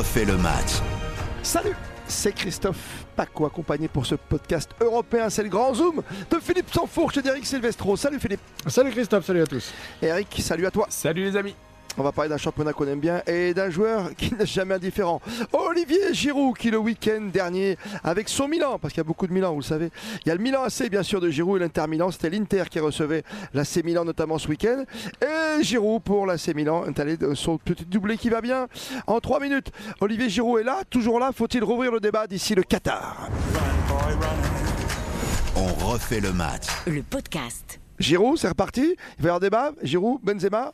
refait le match. Salut c'est Christophe Paco accompagné pour ce podcast européen. C'est le grand zoom de Philippe Sansfourche et d'Eric Silvestro. Salut Philippe. Salut Christophe, salut à tous. Eric, salut à toi. Salut les amis. On va parler d'un championnat qu'on aime bien et d'un joueur qui n'est jamais indifférent. Olivier Giroud qui le week-end dernier avec son Milan, parce qu'il y a beaucoup de Milan, vous le savez. Il y a le Milan AC bien sûr de Giroud et l'Inter Milan. C'était l'Inter qui recevait l'AC Milan notamment ce week-end. Et Giroud pour l'AC Milan, allé de son petit doublé qui va bien. En trois minutes, Olivier Giroud est là, toujours là. Faut-il rouvrir le débat d'ici le Qatar? On refait le match. Le podcast. Giroud, c'est reparti. Il va y avoir débat. Giroud, Benzema.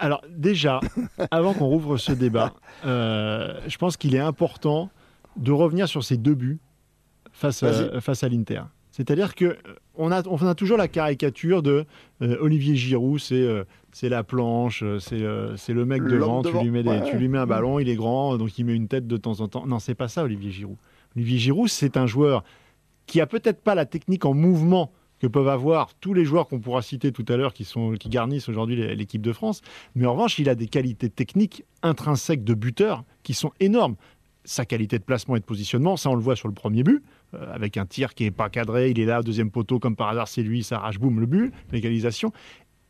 Alors déjà, avant qu'on rouvre ce débat, euh, je pense qu'il est important de revenir sur ces deux buts face à, face à l'Inter. C'est-à-dire que euh, on a, on a toujours la caricature de euh, Olivier Giroud, c'est c'est la planche, c'est le mec devant, Tu, lui mets tu lui mets un ballon, il est grand, donc il met une tête de temps en temps. Non, c'est pas ça Olivier Giroud. Olivier Giroud, c'est un joueur qui a peut-être pas la technique en mouvement que peuvent avoir tous les joueurs qu'on pourra citer tout à l'heure qui, qui garnissent aujourd'hui l'équipe de France. Mais en revanche, il a des qualités techniques intrinsèques de buteur qui sont énormes. Sa qualité de placement et de positionnement, ça on le voit sur le premier but, euh, avec un tir qui n'est pas cadré, il est là, deuxième poteau, comme par hasard c'est lui, ça arrache, boum, le but, l'égalisation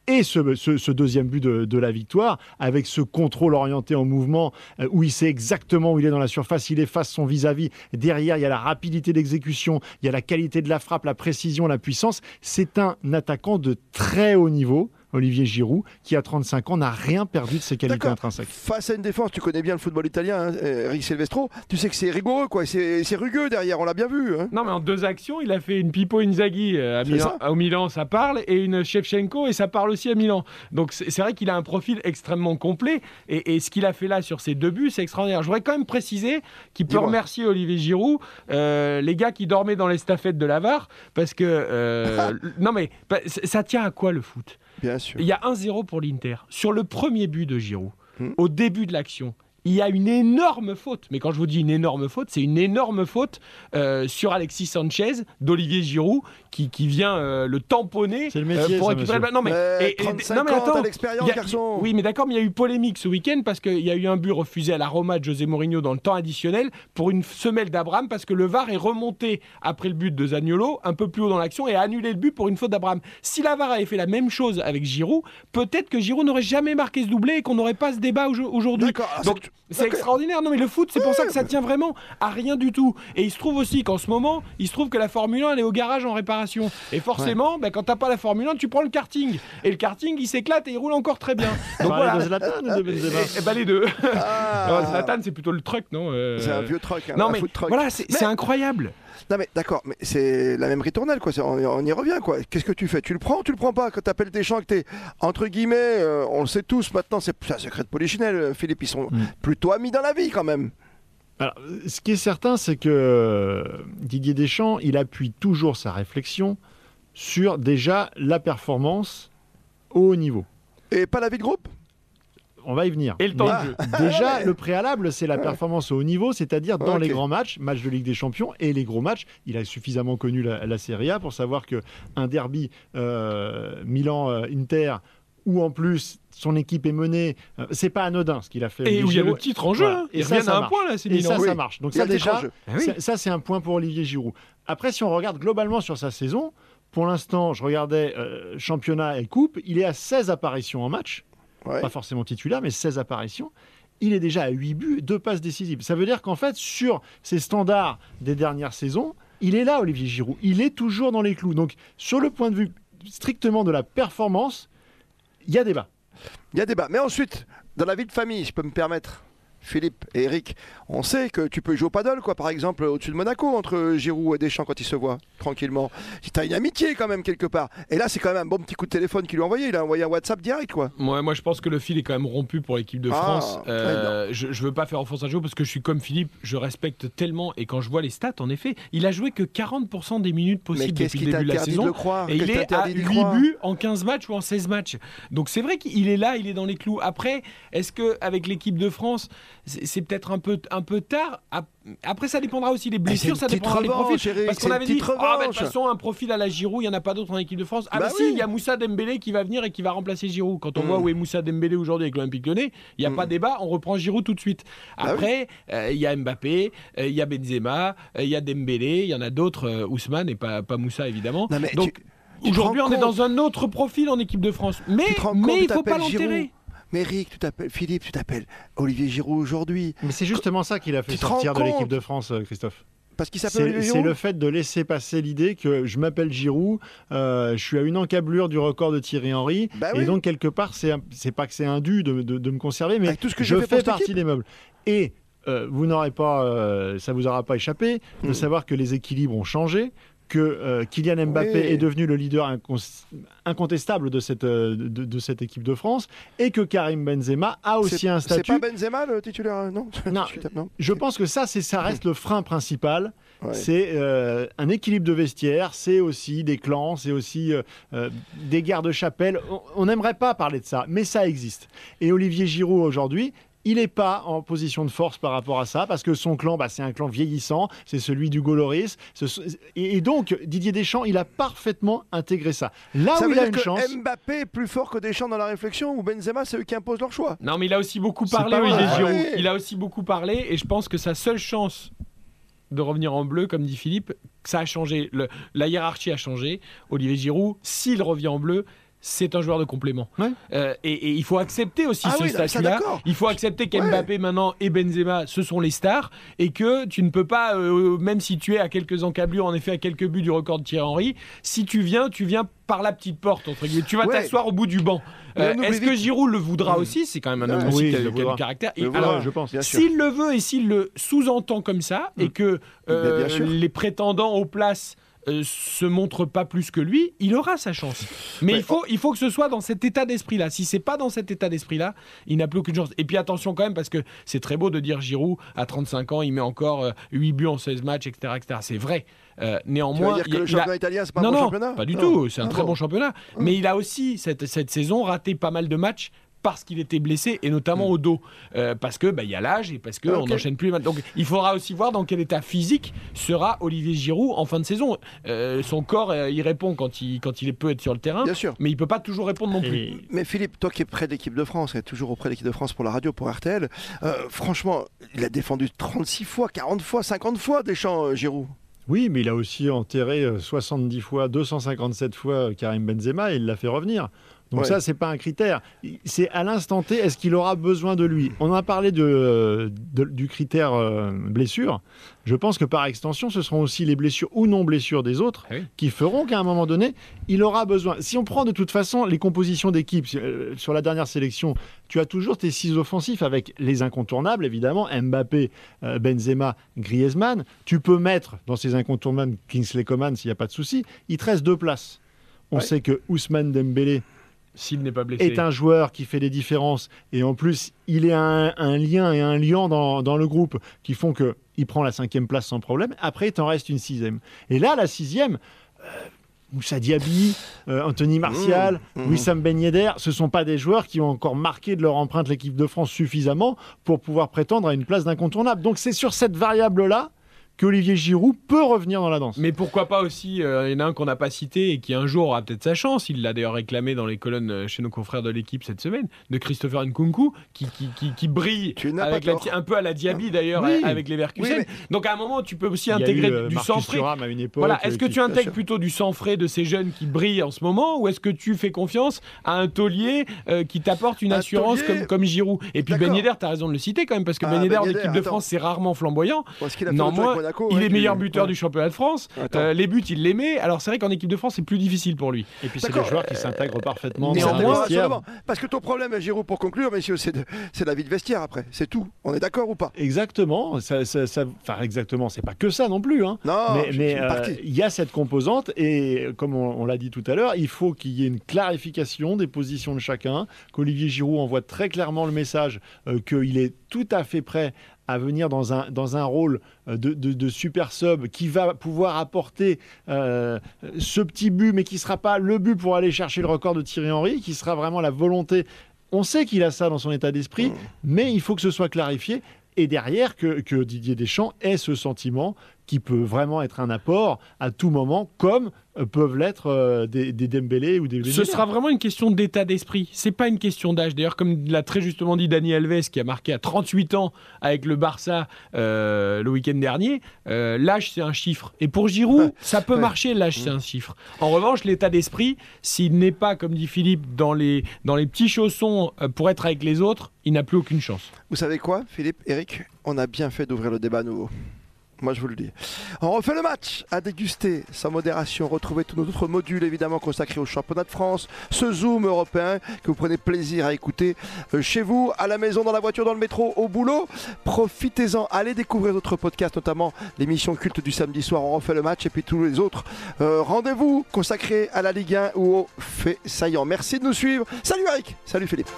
et ce, deuxième but de, la victoire, avec ce contrôle orienté en mouvement, euh, où il sait exactement où il est dans la surface, il efface son vis-à-vis. Derrière, il y a la rapidité d'exécution, il y a la qualité de la frappe, la précision, la puissance. C'est un attaquant de très haut niveau Olivier Giroud, qui à 35 ans n'a rien perdu de ses qualités intrinsèques. Face à une défense, tu connais bien le football italien, hein, Eric Silvestro, tu sais que c'est rigoureux, quoi, c'est rugueux derrière, on l'a bien vu. Hein. Non, mais en deux actions, il a fait une Pipo Inzaghi euh, à Milan, au Milan, ça parle, et une Shevchenko, et ça parle aussi à Milan. Donc c'est vrai qu'il a un profil extrêmement complet, et, ce qu'il a fait là sur ces deux buts, c'est extraordinaire. Je voudrais quand même préciser qu'il peut remercier Olivier Giroud, euh, les gars qui dormaient dans l'estafette de Lavar, parce que. Euh, non, mais ça tient à quoi le foot? Il y a 1-0 pour l'Inter. Sur le premier but de Giroud, hmm. au début de l'action, il y a une énorme faute. Mais quand je vous dis une énorme faute, c'est une énorme faute euh, sur Alexis Sanchez d'Olivier Giroud qui, qui vient euh, le tamponner euh, pour récupérer le Non mais, et, non, mais attends, garçon. Oui, mais d'accord, mais il y a eu polémique ce week-end parce qu'il y a eu un but refusé à la Roma de José Mourinho dans le temps additionnel pour une semelle d'Abraham parce que le VAR est remonté après le but de Zaniolo un peu plus haut dans l'action et a annulé le but pour une faute d'Abraham. Si la VAR avait fait la même chose avec Giroud, peut-être que Giroud n'aurait jamais marqué ce doublé et qu'on n'aurait pas ce débat aujourd'hui. C'est extraordinaire. Non, mais le foot, c'est pour ça que ça tient vraiment à rien du tout. Et il se trouve aussi qu'en ce moment, il se trouve que la Formule 1, elle est au garage en réparation. Et forcément, ben, quand t'as pas la Formule 1, tu prends le karting. Et le karting, il s'éclate et il roule encore très bien. Donc voilà. De Zlatan ou de Benzema et, et ben, les deux. Ah. Zlatan, c'est plutôt le truck, non euh, C'est un vieux truck. non, mais voilà, c'est incroyable. Non mais d'accord, mais c'est la même ritournelle quoi. On, y revient quoi. Qu'est-ce que tu fais? Tu le prends ou tu le prends pas? Quand t'appelles tes champs que t'es entre guillemets, euh, on le sait tous maintenant, c'est un secret de polichinelle. Euh, Philippe, ils sont mm. plutôt amis dans la vie quand même. Alors, ce qui est certain, c'est que euh, Didier Deschamps, il appuie toujours sa réflexion sur déjà la performance au haut niveau. Et pas la vie de groupe? On va y venir. Et le temps Déjà, le préalable, c'est la performance au haut niveau, c'est-à-dire dans les grands matchs, matchs de Ligue des Champions et les gros matchs. Il a suffisamment connu la, Serie A pour savoir que un derby euh, Milan-Inter où en plus son équipe est menée, euh, c'est pas anodin ce qu'il a fait. Et où il y a le titre en jeu, hein. et ça, ça un point là, Et ça, ça marche. Donc ça déjà, ah ça c'est un point pour Olivier Giroud. Après, si on regarde globalement sur sa saison, pour l'instant, je regardais euh, championnat et coupe, il est à 16 apparitions en match pas forcément titulaire, mais 16 apparitions. Il est déjà à 8 buts, 2 passes décisives. Ça veut dire qu'en fait, sur ces standards des dernières saisons, il est là, Olivier Giroud. Il est toujours dans les clous. Donc, sur le point de vue strictement de la performance, il y a débat. Il y a débat. Mais ensuite, dans la vie de famille, je peux me permettre, Philippe et Eric, on sait que tu peux jouer au paddle, quoi, par exemple, au-dessus de Monaco, entre Giroud et Deschamps quand ils se voient, tranquillement. Tu as une amitié quand même, quelque part. Et là, c'est quand même un bon petit coup de téléphone qu'il lui a envoyé. Il a envoyé un WhatsApp direct, quoi. Moi, moi je pense que le fil est quand même rompu pour l'équipe de ah, France. Euh, je, ne veux pas faire offense à Giroud parce que je suis comme Philippe, je respecte tellement. Et quand je vois les stats, en effet, il a joué que 40% des minutes possibles depuis le début de la saison. et il est à 8 buts en 15 matchs ou en 16 matchs. Donc c'est vrai qu'il est là, il est dans les clous. Après, est-ce qu'avec l'équipe de France, c'est peut-être un peu, un peu tard. Après, ça dépendra aussi des blessures, ça dépendra des profils. parce qu'on avait dit, ah, de toute façon, un profil à la Giroud, il n'y en a pas d'autre en équipe de France. Ah, bah, bah si, il y a Moussa Dembélé qui va venir et qui va remplacer Giroud. Quand on mm. voit où est Moussa Dembélé aujourd'hui avec l'Olympique Lyonnais, il n'y a mm. pas débat, on reprend Giroud tout de suite. Bah Après, euh, il y a Mbappé, euh, il y a Benzema, euh, il y a Dembélé, il y en a d'autres, Ousmane et pas, pas Moussa évidemment. Donc, aujourd'hui, on est dans un autre profil en équipe de France. Mais, mais il ne faut pas l'enterrer. Mais Eric, tu t'appelles Philippe, tu t'appelles Olivier Giroud aujourd'hui. Mais c'est justement ça qu'il a fait sortir de l'équipe de France, euh, Christophe. Parce qu'il s'appelle Olivier Giroud C'est le fait de laisser passer l'idée que je m'appelle Giroud, euh, je suis à une encablure du record de Thierry Henry, bah et donc quelque part, c'est pas que c'est un dû de, me conserver, mais tout ce que je fais partie des meubles. Et euh, vous n'aurez pas, ça vous aura pas échappé de hmm. savoir que les équilibres ont changé, que euh, Kylian Mbappé est devenu le leader incontestable de cette, euh, de, cette équipe de France et que Karim Benzema a aussi un statut. C'est pas Benzema le titulaire, euh, non? Non, je pense que ça, ça reste le frein principal. C'est un équilibre de vestiaire, c'est aussi des clans, c'est aussi des guerres de chapelle. On n'aimerait pas parler de ça, mais ça existe. Et Olivier Giroud aujourd'hui, il n'est pas en position de force par rapport à ça, parce que son clan, bah, c'est un clan vieillissant, c'est celui du Goloris. Et donc, Didier Deschamps, il a parfaitement intégré ça. Là où il a une que chance. Mbappé est plus fort que Deschamps dans la réflexion, ou Benzema, c'est eux qui imposent leur choix. Non, mais il a aussi beaucoup parlé, Olivier Giroud. Il a aussi beaucoup parlé, et je pense que sa seule chance de revenir en bleu, comme dit Philippe, ça a changé. la hiérarchie a changé. Olivier Giroud, s'il revient en bleu, c'est un joueur de complément. Euh, et, il faut accepter aussi ah ce statut-là. Il faut accepter qu'Mbappé maintenant et Benzema, ce sont les stars, et que tu ne peux pas, euh, même si tu es à quelques encablures, en effet à quelques buts du record de Thierry Henry, si tu viens, tu viens par la petite porte, entre guillemets. Tu vas t'asseoir au bout du banc. Euh, est-ce que Giroud le voudra aussi? C'est quand même un homme aussi qui a, du caractère. alors, je pense. S'il le veut et s'il le sous-entend comme ça, et mm. que les prétendants aux places euh, se montre pas plus que lui, il aura sa chance. Mais il, faut, il faut que ce soit dans cet état d'esprit-là. Si c'est pas dans cet état d'esprit-là, il n'a plus aucune chance. Et puis attention quand même, parce que c'est très beau de dire Giroud, à 35 ans, il met encore 8 euh, buts en 16 matchs, etc. etc. C'est vrai. Euh, néanmoins, tu dire que le championnat italien, c'est pas un bon championnat Pas du tout, c'est un très bon championnat. Mais il a aussi, cette, cette saison, raté pas mal de matchs parce qu'il était blessé et notamment mm. au dos. Euh, parce que bah, il y a l'âge et parce que on n'enchaîne plus donc il faudra aussi voir dans quel état physique sera Olivier Giroud en fin de saison. Euh, son corps euh, il répond quand il quand il peut être sur le terrain Bien sûr. mais il peut pas toujours répondre non plus. mais Philippe toi qui es près de l'équipe de France et toujours auprès de l'équipe de France pour la radio pour RTL franchement il a défendu 36 fois 40 fois 50 fois Deschamps Giroud. Oui, mais il a aussi enterré 70 fois, 257 fois Karim Benzema et il l'a fait revenir. Donc ça, c'est pas un critère. C'est à l'instant T, est-ce qu'il aura besoin de lui? On a parlé de, du critère euh, blessure. Je pense que par extension, ce seront aussi les blessures ou non blessures des autres ah qui feront qu'à un moment donné, il aura besoin. Si on prend de toute façon les compositions d'équipe, euh, sur la dernière sélection, tu as toujours tes six offensifs avec les incontournables, évidemment, Mbappé, euh, Benzema, Griezmann. Tu peux mettre dans ces incontournables Kingsley Coman s'il n'y a pas de souci. Il te reste deux places. On sait que Ousmane Dembélé s'il n'est pas blessé. Est un joueur qui fait des différences et en plus il est un, un lien et un liant dans, dans le groupe qui font que il prend la cinquième place sans problème. Après, il t'en reste une sixième. Et là, la sixième. Euh, Moussa Diaby, euh, Anthony Martial, mmh, mmh. Wissam Ben Yedder, ce ne sont pas des joueurs qui ont encore marqué de leur empreinte l'équipe de France suffisamment pour pouvoir prétendre à une place d'incontournable. Donc c'est sur cette variable-là qu'Olivier Giroud peut revenir dans la danse. Mais pourquoi pas aussi, euh, il y en a un qu'on n'a pas cité et qui un jour aura peut-être sa chance, il l'a d'ailleurs réclamé dans les colonnes euh, chez nos confrères de l'équipe cette semaine, de Christopher Nkunku, qui, qui, qui, brille avec un peu à la Diaby d'ailleurs, avec les Verkusen. Donc à un moment, tu peux aussi intégrer euh, du sang frais. Voilà. Est-ce que tu intègres plutôt du sang frais de ces jeunes qui brillent en ce moment, ou est-ce que tu fais confiance à un taulier qui t'apporte une assurance comme, comme Giroud? Et puis Ben Yedder, tu as raison de le citer quand même, parce que ah, Ben Yedder, l'équipe ben de France, c'est rarement flamboyant. Il est meilleur buteur du championnat de France. Euh, les buts, il les met. Alors c'est vrai qu'en équipe de France, c'est plus difficile pour lui. Et puis c'est des joueurs qui s'intègrent parfaitement dans vestiaire. Parce que ton problème, Giroud, pour conclure, messieurs, c'est la vie de vestiaire après. C'est tout. On est d'accord ou pas? Exactement. Ça, enfin, exactement. C'est pas que ça non plus. Hein. Non, mais euh, il y a cette composante et comme on, l'a dit tout à l'heure, il faut qu'il y ait une clarification des positions de chacun. Qu'Olivier Giroud envoie très clairement le message euh, qu'il est tout à fait prêt à venir dans un, dans un rôle euh, de, de, super sub qui va pouvoir apporter euh, ce petit but, mais qui ne sera pas le but pour aller chercher le record de Thierry Henry, qui sera vraiment la volonté On sait qu'il a ça dans son état d'esprit, mmh. mais il faut que ce soit clarifié et derrière que, que, Didier Deschamps ait ce sentiment qui peut vraiment être un apport à tout moment, comme euh, peuvent l'être euh, des, des, Dembélé ou des. Ce sera vraiment une question d'état d'esprit. C'est pas une question d'âge. D'ailleurs, comme l'a très justement dit Dani Alves, qui a marqué à 38 ans avec le Barça euh, le week-end dernier, l'âge c'est un chiffre. Et pour Giroud, ça peut marcher. L'âge c'est un chiffre. En revanche, l'état d'esprit, s'il n'est pas, comme dit Philippe, dans les dans les petits chaussons pour être avec les autres, il n'a plus aucune chance. Vous savez quoi, Philippe, Eric? On a bien fait d'ouvrir le débat à nouveau. Moi, je vous le dis. On refait le match à déguster sans modération. Retrouvez tous nos autres modules, évidemment, consacrés au championnat de France. Ce Zoom européen que vous prenez plaisir à écouter euh, chez vous, à la maison, dans la voiture, dans le métro, au boulot. Profitez-en. Allez découvrir d'autres podcasts, notamment l'émission culte du samedi soir. On refait le match et puis tous les autres euh, rendez-vous consacrés à la Ligue 1 ou au fait saillant. Merci de nous suivre. Salut Eric. Salut Philippe.